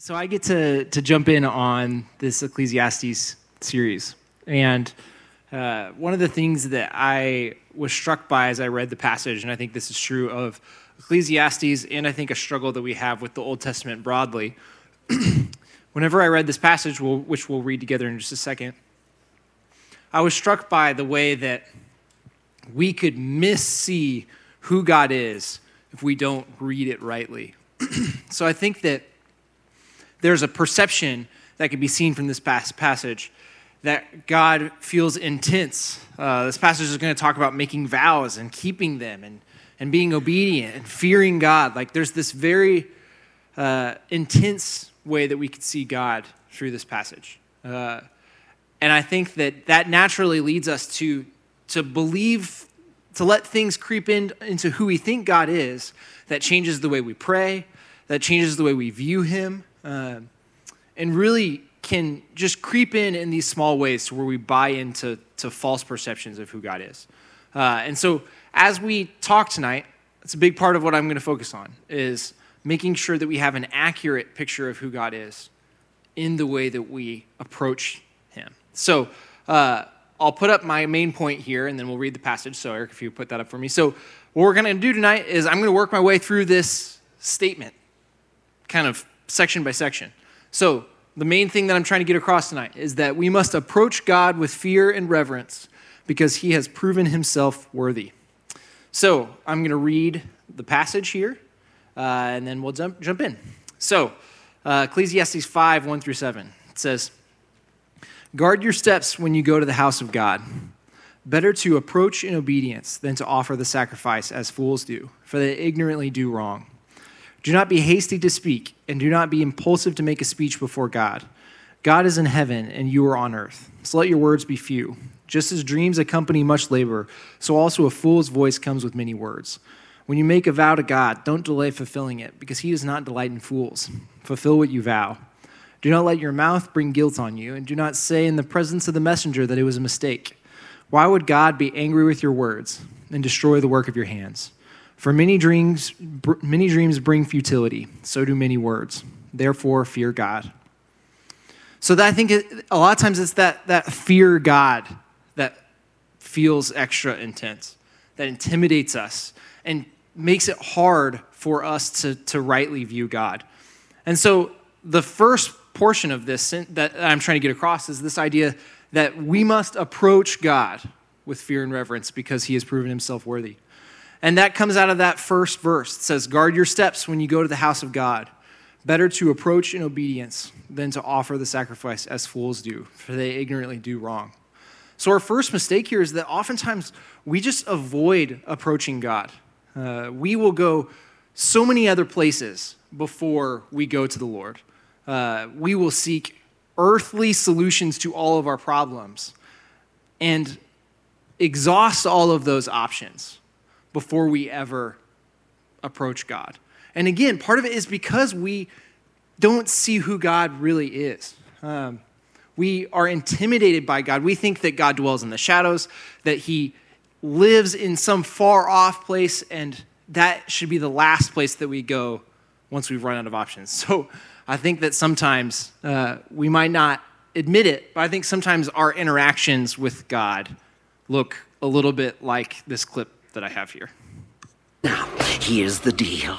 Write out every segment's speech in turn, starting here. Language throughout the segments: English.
So I get to to jump in on this Ecclesiastes series, and uh, one of the things that I was struck by as I read the passage, and I think this is true of Ecclesiastes, and I think a struggle that we have with the Old Testament broadly. Whenever I read this passage, which we'll read together in just a second, I was struck by the way that we could missee who God is if we don't read it rightly. so I think that there's a perception that can be seen from this passage that God feels intense. Uh, this passage is going to talk about making vows and keeping them and, and being obedient and fearing God. Like there's this very uh, intense way that we could see God through this passage. Uh, and I think that that naturally leads us to, to believe, to let things creep in, into who we think God is. That changes the way we pray, that changes the way we view Him, uh, and really can just creep in in these small ways to where we buy into to false perceptions of who God is. Uh, and so, as we talk tonight, it's a big part of what I'm going to focus on is making sure that we have an accurate picture of who God is in the way that we approach Him. So, uh, I'll put up my main point here, and then we'll read the passage. So, Eric, if you put that up for me. So, what we're going to do tonight is I'm going to work my way through this statement, kind of section by section. So, the main thing that I'm trying to get across tonight is that we must approach God with fear and reverence because he has proven himself worthy. So, I'm going to read the passage here, uh, and then we'll jump, jump in. So, uh, Ecclesiastes 5 1 through 7. It says, Guard your steps when you go to the house of God. Better to approach in obedience than to offer the sacrifice as fools do, for they ignorantly do wrong. Do not be hasty to speak, and do not be impulsive to make a speech before God. God is in heaven, and you are on earth. So let your words be few. Just as dreams accompany much labor, so also a fool's voice comes with many words. When you make a vow to God, don't delay fulfilling it, because he does not delight in fools. Fulfill what you vow. Do not let your mouth bring guilt on you, and do not say in the presence of the messenger that it was a mistake. Why would God be angry with your words and destroy the work of your hands? For many dreams, many dreams bring futility, so do many words. Therefore, fear God. So that I think it, a lot of times it's that, that fear God that feels extra intense, that intimidates us and makes it hard for us to, to rightly view God. And so the first portion of this that I'm trying to get across is this idea that we must approach God with fear and reverence because he has proven himself worthy. And that comes out of that first verse. It says, Guard your steps when you go to the house of God. Better to approach in obedience than to offer the sacrifice as fools do, for they ignorantly do wrong. So, our first mistake here is that oftentimes we just avoid approaching God. Uh, we will go so many other places before we go to the Lord. Uh, we will seek earthly solutions to all of our problems and exhaust all of those options before we ever approach God. And again, part of it is because we don't see who God really is. Um, we are intimidated by God. We think that God dwells in the shadows, that he lives in some far off place, and that should be the last place that we go once we've run out of options. So I think that sometimes uh, we might not admit it, but I think sometimes our interactions with God look a little bit like this clip that I have here. Now, here's the deal.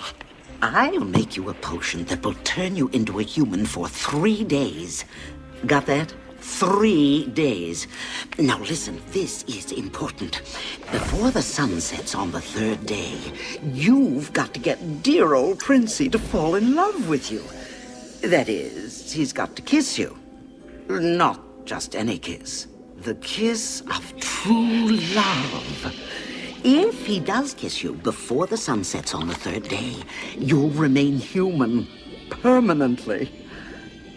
I'll make you a potion that will turn you into a human for three days. Got that? Three days. Now listen, this is important. Before the sun sets on the third day, you've got to get dear old Princey to fall in love with you. That is, he's got to kiss you. Not just any kiss. The kiss of true love. If he does kiss you before the sun sets on the third day, you'll remain human permanently.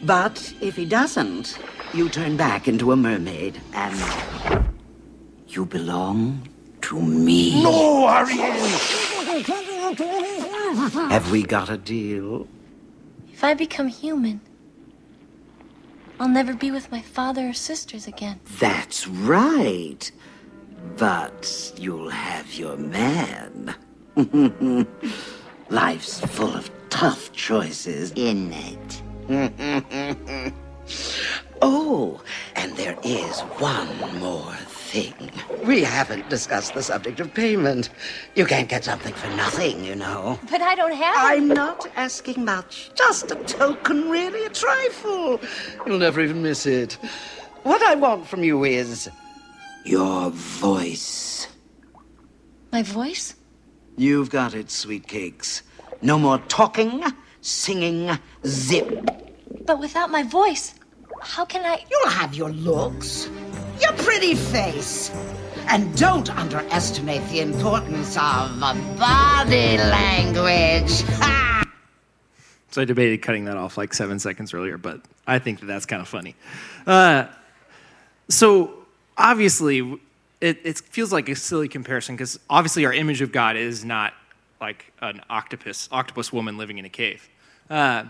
But if he doesn't, you turn back into a mermaid and you belong to me. No, Ariel! Have we got a deal? If I become human, I'll never be with my father or sisters again. That's right. But you'll have your man. Life's full of tough choices, isn't it? oh, and there is one more thing. We haven't discussed the subject of payment. You can't get something for nothing, you know. But I don't have I'm not asking much. Just a token, really, a trifle. You'll never even miss it. What I want from you is your voice. My voice? You've got it, sweet cakes. No more talking, singing, zip. But without my voice, how can I? You'll have your looks, your pretty face. And don't underestimate the importance of body language. So I debated cutting that off like seven seconds earlier, but I think that that's kind of funny. Uh, so obviously, it, it feels like a silly comparison because obviously our image of God is not like an octopus, octopus woman living in a cave. Uh,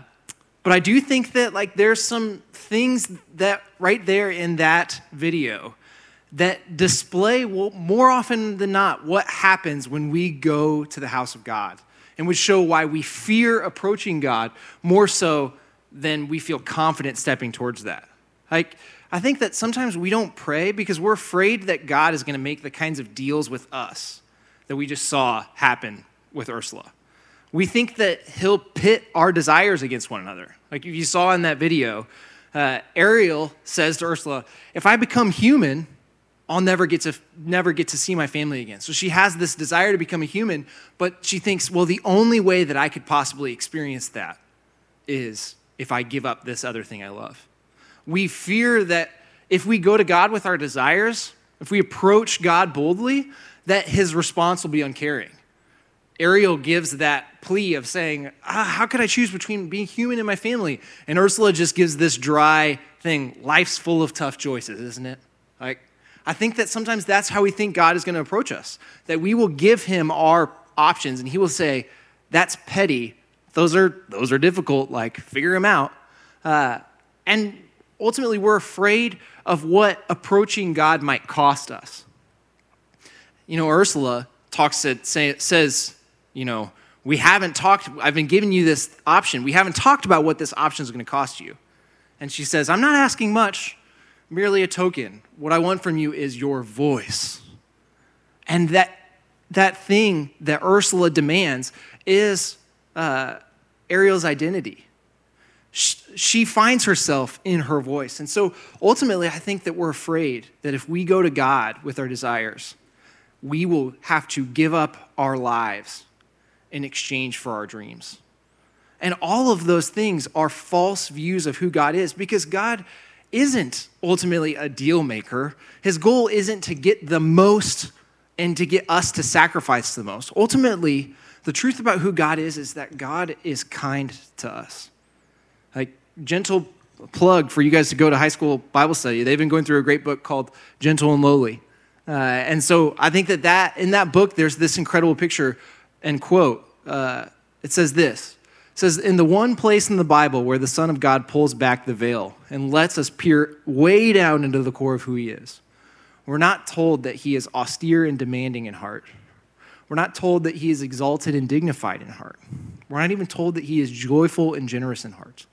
but I do think that like there's some things that right there in that video that display well, more often than not what happens when we go to the house of God and would show why we fear approaching God more so than we feel confident stepping towards that. Like, I think that sometimes we don't pray because we're afraid that God is going to make the kinds of deals with us that we just saw happen with Ursula. We think that he'll pit our desires against one another. Like you saw in that video, uh, Ariel says to Ursula, "If I become human, I'll never get to never get to see my family again." So she has this desire to become a human, but she thinks, "Well, the only way that I could possibly experience that is if I give up this other thing I love." We fear that if we go to God with our desires, if we approach God boldly, that his response will be uncaring. Ariel gives that plea of saying, ah, How could I choose between being human and my family? And Ursula just gives this dry thing life's full of tough choices, isn't it? Like, I think that sometimes that's how we think God is going to approach us, that we will give him our options and he will say, That's petty. Those are, those are difficult. Like, figure them out. Uh, and ultimately, we're afraid of what approaching God might cost us. You know, Ursula talks, at, say, says, you know, we haven't talked, I've been giving you this option. We haven't talked about what this option is going to cost you. And she says, I'm not asking much, merely a token. What I want from you is your voice. And that, that thing that Ursula demands is uh, Ariel's identity. She finds herself in her voice. And so ultimately, I think that we're afraid that if we go to God with our desires, we will have to give up our lives in exchange for our dreams. And all of those things are false views of who God is because God isn't ultimately a deal maker. His goal isn't to get the most and to get us to sacrifice the most. Ultimately, the truth about who God is is that God is kind to us. Like, gentle plug for you guys to go to high school Bible study. They've been going through a great book called Gentle and Lowly. Uh, and so I think that, that in that book, there's this incredible picture and quote. Uh, it says this it says, In the one place in the Bible where the Son of God pulls back the veil and lets us peer way down into the core of who he is, we're not told that he is austere and demanding in heart. We're not told that he is exalted and dignified in heart. We're not even told that he is joyful and generous in heart.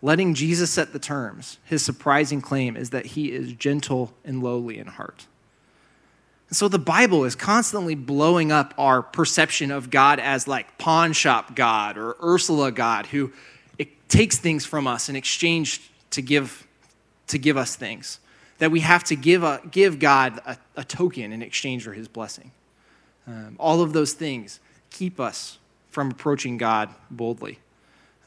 Letting Jesus set the terms, his surprising claim is that he is gentle and lowly in heart. And so the Bible is constantly blowing up our perception of God as like pawn shop God or Ursula God, who takes things from us in exchange to give, to give us things. That we have to give, a, give God a, a token in exchange for his blessing. Um, all of those things keep us from approaching God boldly.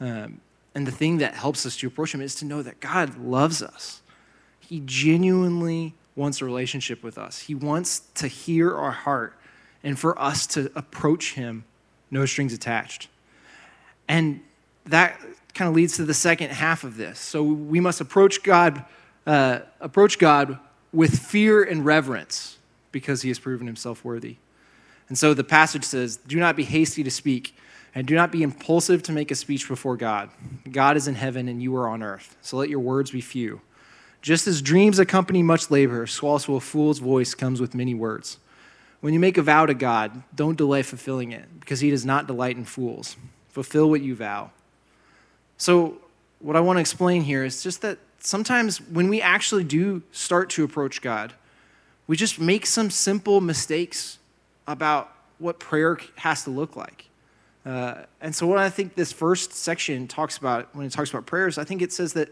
Um, and the thing that helps us to approach him is to know that God loves us. He genuinely wants a relationship with us. He wants to hear our heart and for us to approach Him, no strings attached. And that kind of leads to the second half of this. So we must approach God, uh, approach God with fear and reverence because He has proven Himself worthy. And so the passage says, Do not be hasty to speak, and do not be impulsive to make a speech before God. God is in heaven, and you are on earth. So let your words be few. Just as dreams accompany much labor, so also a fool's voice comes with many words. When you make a vow to God, don't delay fulfilling it, because he does not delight in fools. Fulfill what you vow. So, what I want to explain here is just that sometimes when we actually do start to approach God, we just make some simple mistakes about what prayer has to look like. Uh, and so, what I think this first section talks about when it talks about prayers, I think it says that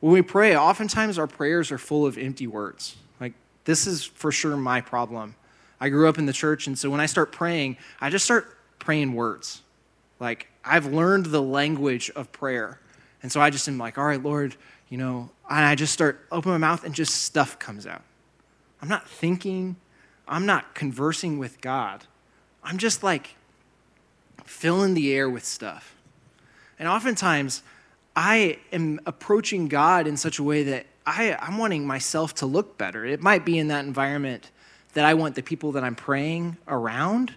when we pray, oftentimes our prayers are full of empty words. Like, this is for sure my problem. I grew up in the church, and so when I start praying, I just start praying words. Like, I've learned the language of prayer. And so I just am like, all right, Lord, you know, and I just start open my mouth and just stuff comes out. I'm not thinking, I'm not conversing with God. I'm just like filling the air with stuff. And oftentimes, I am approaching God in such a way that I, I'm wanting myself to look better. It might be in that environment that I want the people that I'm praying around,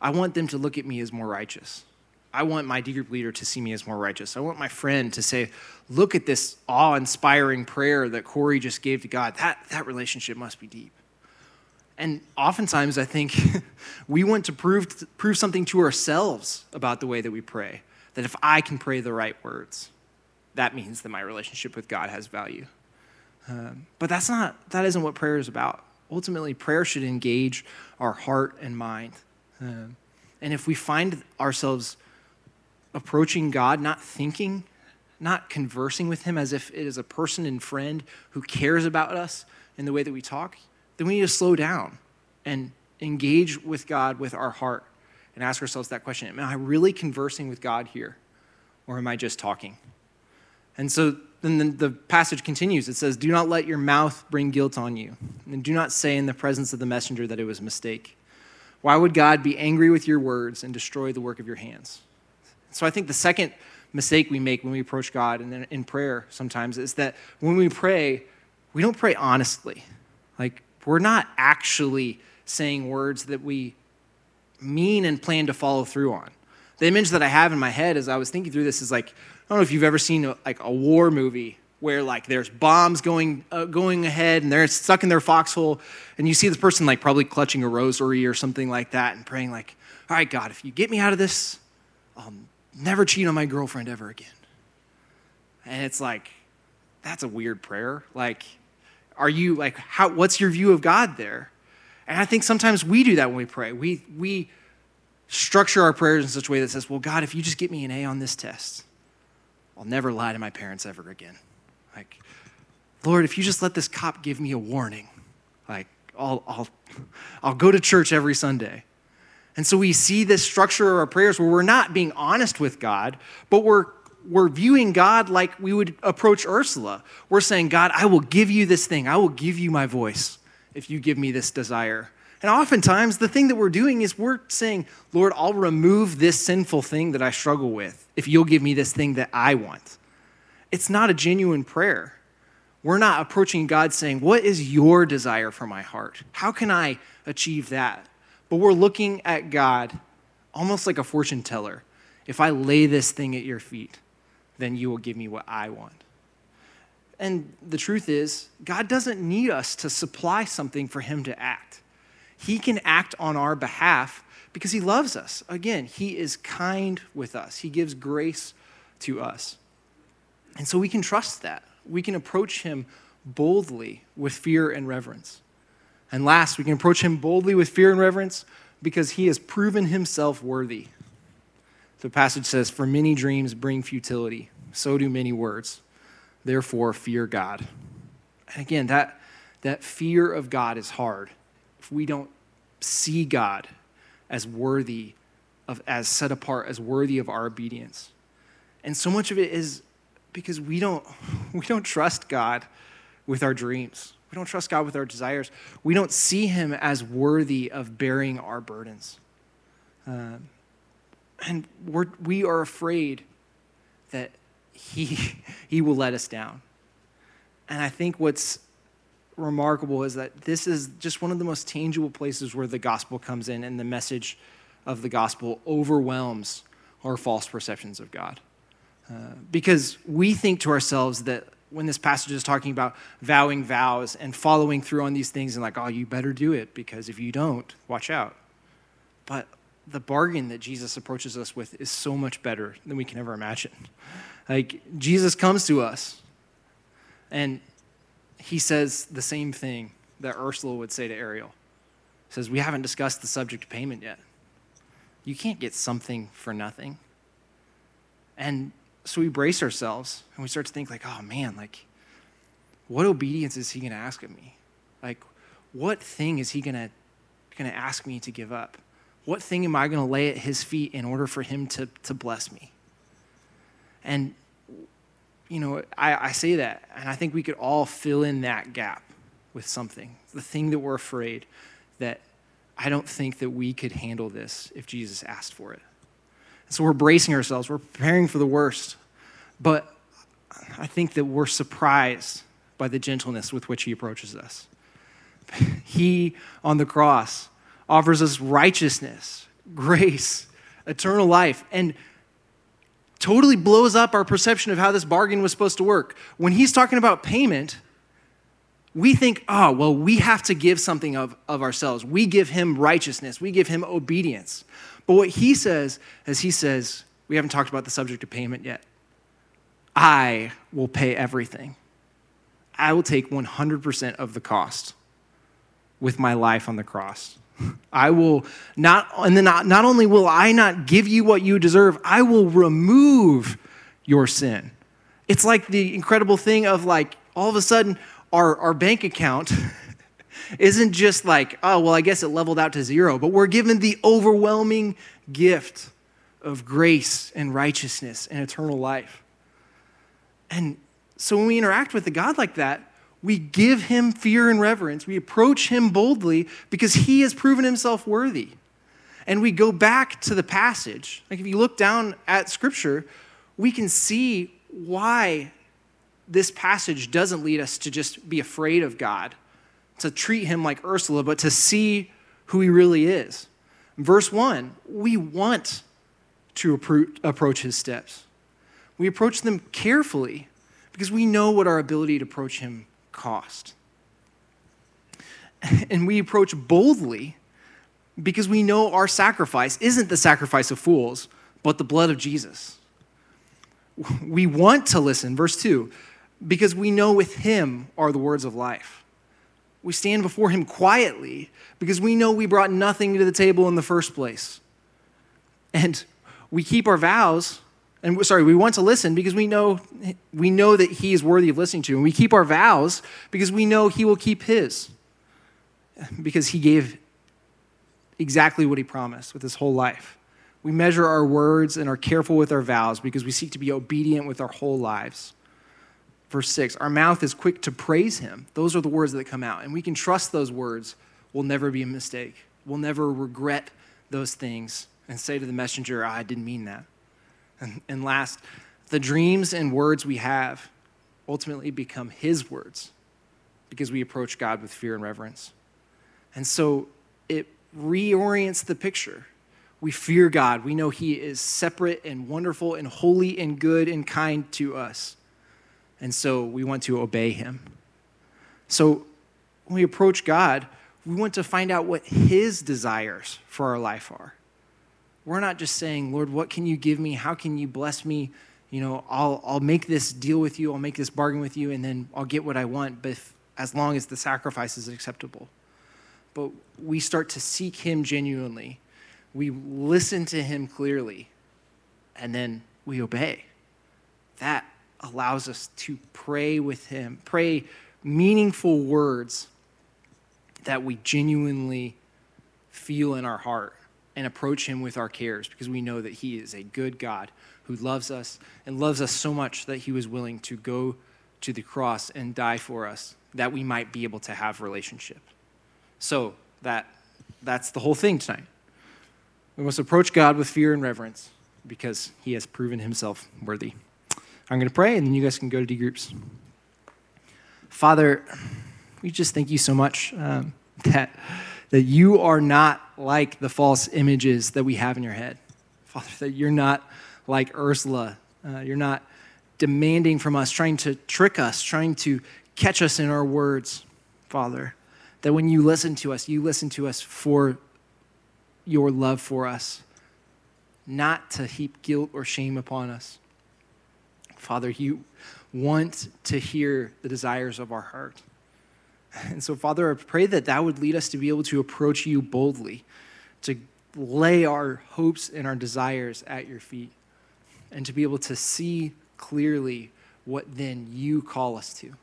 I want them to look at me as more righteous. I want my D group leader to see me as more righteous. I want my friend to say, look at this awe inspiring prayer that Corey just gave to God. That, that relationship must be deep. And oftentimes, I think we want to prove, prove something to ourselves about the way that we pray. That if I can pray the right words, that means that my relationship with God has value. Um, but that's not, that isn't what prayer is about. Ultimately, prayer should engage our heart and mind. Um, and if we find ourselves approaching God, not thinking, not conversing with Him as if it is a person and friend who cares about us in the way that we talk, then we need to slow down and engage with God with our heart and ask ourselves that question Am I really conversing with God here, or am I just talking? And so then the, passage continues. It says, Do not let your mouth bring guilt on you, and do not say in the presence of the messenger that it was a mistake. Why would God be angry with your words and destroy the work of your hands? So I think the second mistake we make when we approach God and in prayer sometimes is that when we pray, we don't pray honestly. Like, we're not actually saying words that we mean and plan to follow through on. The image that I have in my head as I was thinking through this is like, I don't know if you've ever seen a, like a war movie where like there's bombs going uh, going ahead and they're stuck in their foxhole and you see this person like probably clutching a rosary or something like that and praying like all right god if you get me out of this i'll never cheat on my girlfriend ever again and it's like that's a weird prayer like are you like how what's your view of god there? And i think sometimes we do that when we pray. We we structure our prayers in such a way that says well god if you just get me an a on this test i'll never lie to my parents ever again. Like, Lord, if you just let this cop give me a warning, like, I'll, I'll, I'll go to church every Sunday. And so we see this structure of our prayers where we're not being honest with God, but we're, we're viewing God like we would approach Ursula. We're saying, God, I will give you this thing. I will give you my voice if you give me this desire. And oftentimes, the thing that we're doing is we're saying, Lord, I'll remove this sinful thing that I struggle with if you'll give me this thing that I want it's not a genuine prayer. We're not approaching God saying, What is your desire for my heart? How can I achieve that? But we're looking at God almost like a fortune teller. If I lay this thing at your feet, then you will give me what I want. And the truth is, God doesn't need us to supply something for Him to act. He can act on our behalf because He loves us. Again, He is kind with us, He gives grace to us. And so we can trust that. We can approach him boldly with fear and reverence. And last, we can approach him boldly with fear and reverence because he has proven himself worthy. The passage says, For many dreams bring futility, so do many words. Therefore, fear God. And again, that, that fear of God is hard if we don't see God as worthy of, as set apart, as worthy of our obedience. And so much of it is because we don't, we don't trust God with our dreams. We don't trust God with our desires. We don't see Him as worthy of bearing our burdens. Uh, and we're, we are afraid that he, he will let us down. And I think what's remarkable is that this is just one of the most tangible places where the gospel comes in and the message of the gospel overwhelms our false perceptions of God uh, because we think to ourselves that when this passage is talking about vowing vows and following through on these things and like, oh, you better do it because if you don't, watch out. But the bargain that Jesus approaches us with is so much better than we can ever imagine. Like, Jesus comes to us and he says the same thing that Ursula would say to Ariel. He says, We haven't discussed the subject of payment yet. You can't get something for nothing. And so we brace ourselves and we start to think, like, oh man, like, what obedience is he going to ask of me? Like, what thing is he going to ask me to give up? What thing am I going to lay at his feet in order for him to, to bless me? And, you know, I, I say that, and I think we could all fill in that gap with something. The thing that we're afraid that I don't think that we could handle this if Jesus asked for it. So we're bracing ourselves, we're preparing for the worst. But I think that we're surprised by the gentleness with which he approaches us. He, on the cross, offers us righteousness, grace, eternal life, and totally blows up our perception of how this bargain was supposed to work. When he's talking about payment, we think, oh, well, we have to give something of, of ourselves. We give him righteousness, we give him obedience. But what he says is, he says, we haven't talked about the subject of payment yet. I will pay everything. I will take 100% of the cost with my life on the cross. I will not, and then not, not only will I not give you what you deserve, I will remove your sin. It's like the incredible thing of like all of a sudden our, our bank account isn't just like, oh, well, I guess it leveled out to zero, but we're given the overwhelming gift of grace and righteousness and eternal life. And so when we interact with a God like that, we give him fear and reverence. We approach him boldly because he has proven himself worthy. And we go back to the passage. Like if you look down at scripture, we can see why this passage doesn't lead us to just be afraid of God, to treat him like Ursula, but to see who he really is. Verse 1 we want to approach his steps. We approach them carefully because we know what our ability to approach him cost. And we approach boldly because we know our sacrifice isn't the sacrifice of fools, but the blood of Jesus. We want to listen, verse 2, because we know with him are the words of life. We stand before him quietly because we know we brought nothing to the table in the first place. And we keep our vows and sorry, we want to listen because we know we know that he is worthy of listening to, and we keep our vows because we know he will keep his, because he gave exactly what he promised with his whole life. We measure our words and are careful with our vows because we seek to be obedient with our whole lives. Verse 6 Our mouth is quick to praise him. Those are the words that come out, and we can trust those words will never be a mistake. We'll never regret those things and say to the messenger, oh, I didn't mean that. And, and last, the dreams and words we have ultimately become His words because we approach God with fear and reverence. And so it reorients the picture. We fear God. We know He is separate and wonderful and holy and good and kind to us. And so we want to obey Him. So when we approach God, we want to find out what His desires for our life are. We're not just saying, Lord, what can you give me? How can you bless me? You know, I'll, I'll make this deal with you, I'll make this bargain with you, and then I'll get what I want, but if, as long as the sacrifice is acceptable. But we start to seek Him genuinely, we listen to Him clearly, and then we obey. That allows us to pray with Him, pray meaningful words that we genuinely feel in our heart and approach him with our cares because we know that he is a good God who loves us and loves us so much that he was willing to go to the cross and die for us that we might be able to have relationship. So that that's the whole thing tonight. We must approach God with fear and reverence because he has proven himself worthy. I'm going to pray and then you guys can go to D groups. Father, we just thank you so much um, that that you are not like the false images that we have in your head. Father, that you're not like Ursula. Uh, you're not demanding from us, trying to trick us, trying to catch us in our words, Father. That when you listen to us, you listen to us for your love for us, not to heap guilt or shame upon us. Father, you want to hear the desires of our heart. And so, Father, I pray that that would lead us to be able to approach you boldly, to lay our hopes and our desires at your feet, and to be able to see clearly what then you call us to,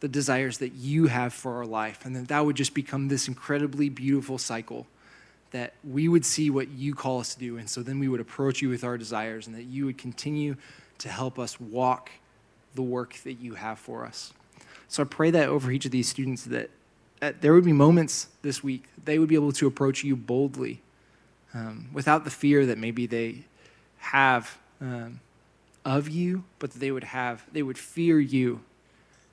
the desires that you have for our life. And that that would just become this incredibly beautiful cycle that we would see what you call us to do. And so then we would approach you with our desires, and that you would continue to help us walk the work that you have for us. So I pray that over each of these students that, that there would be moments this week they would be able to approach you boldly um, without the fear that maybe they have um, of you, but that they would have, they would fear you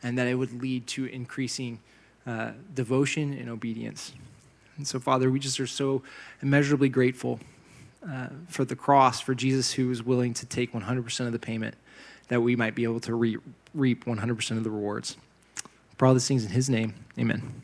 and that it would lead to increasing uh, devotion and obedience. And so, Father, we just are so immeasurably grateful uh, for the cross, for Jesus who was willing to take 100% of the payment that we might be able to re- reap 100% of the rewards. For all these things in his name, amen.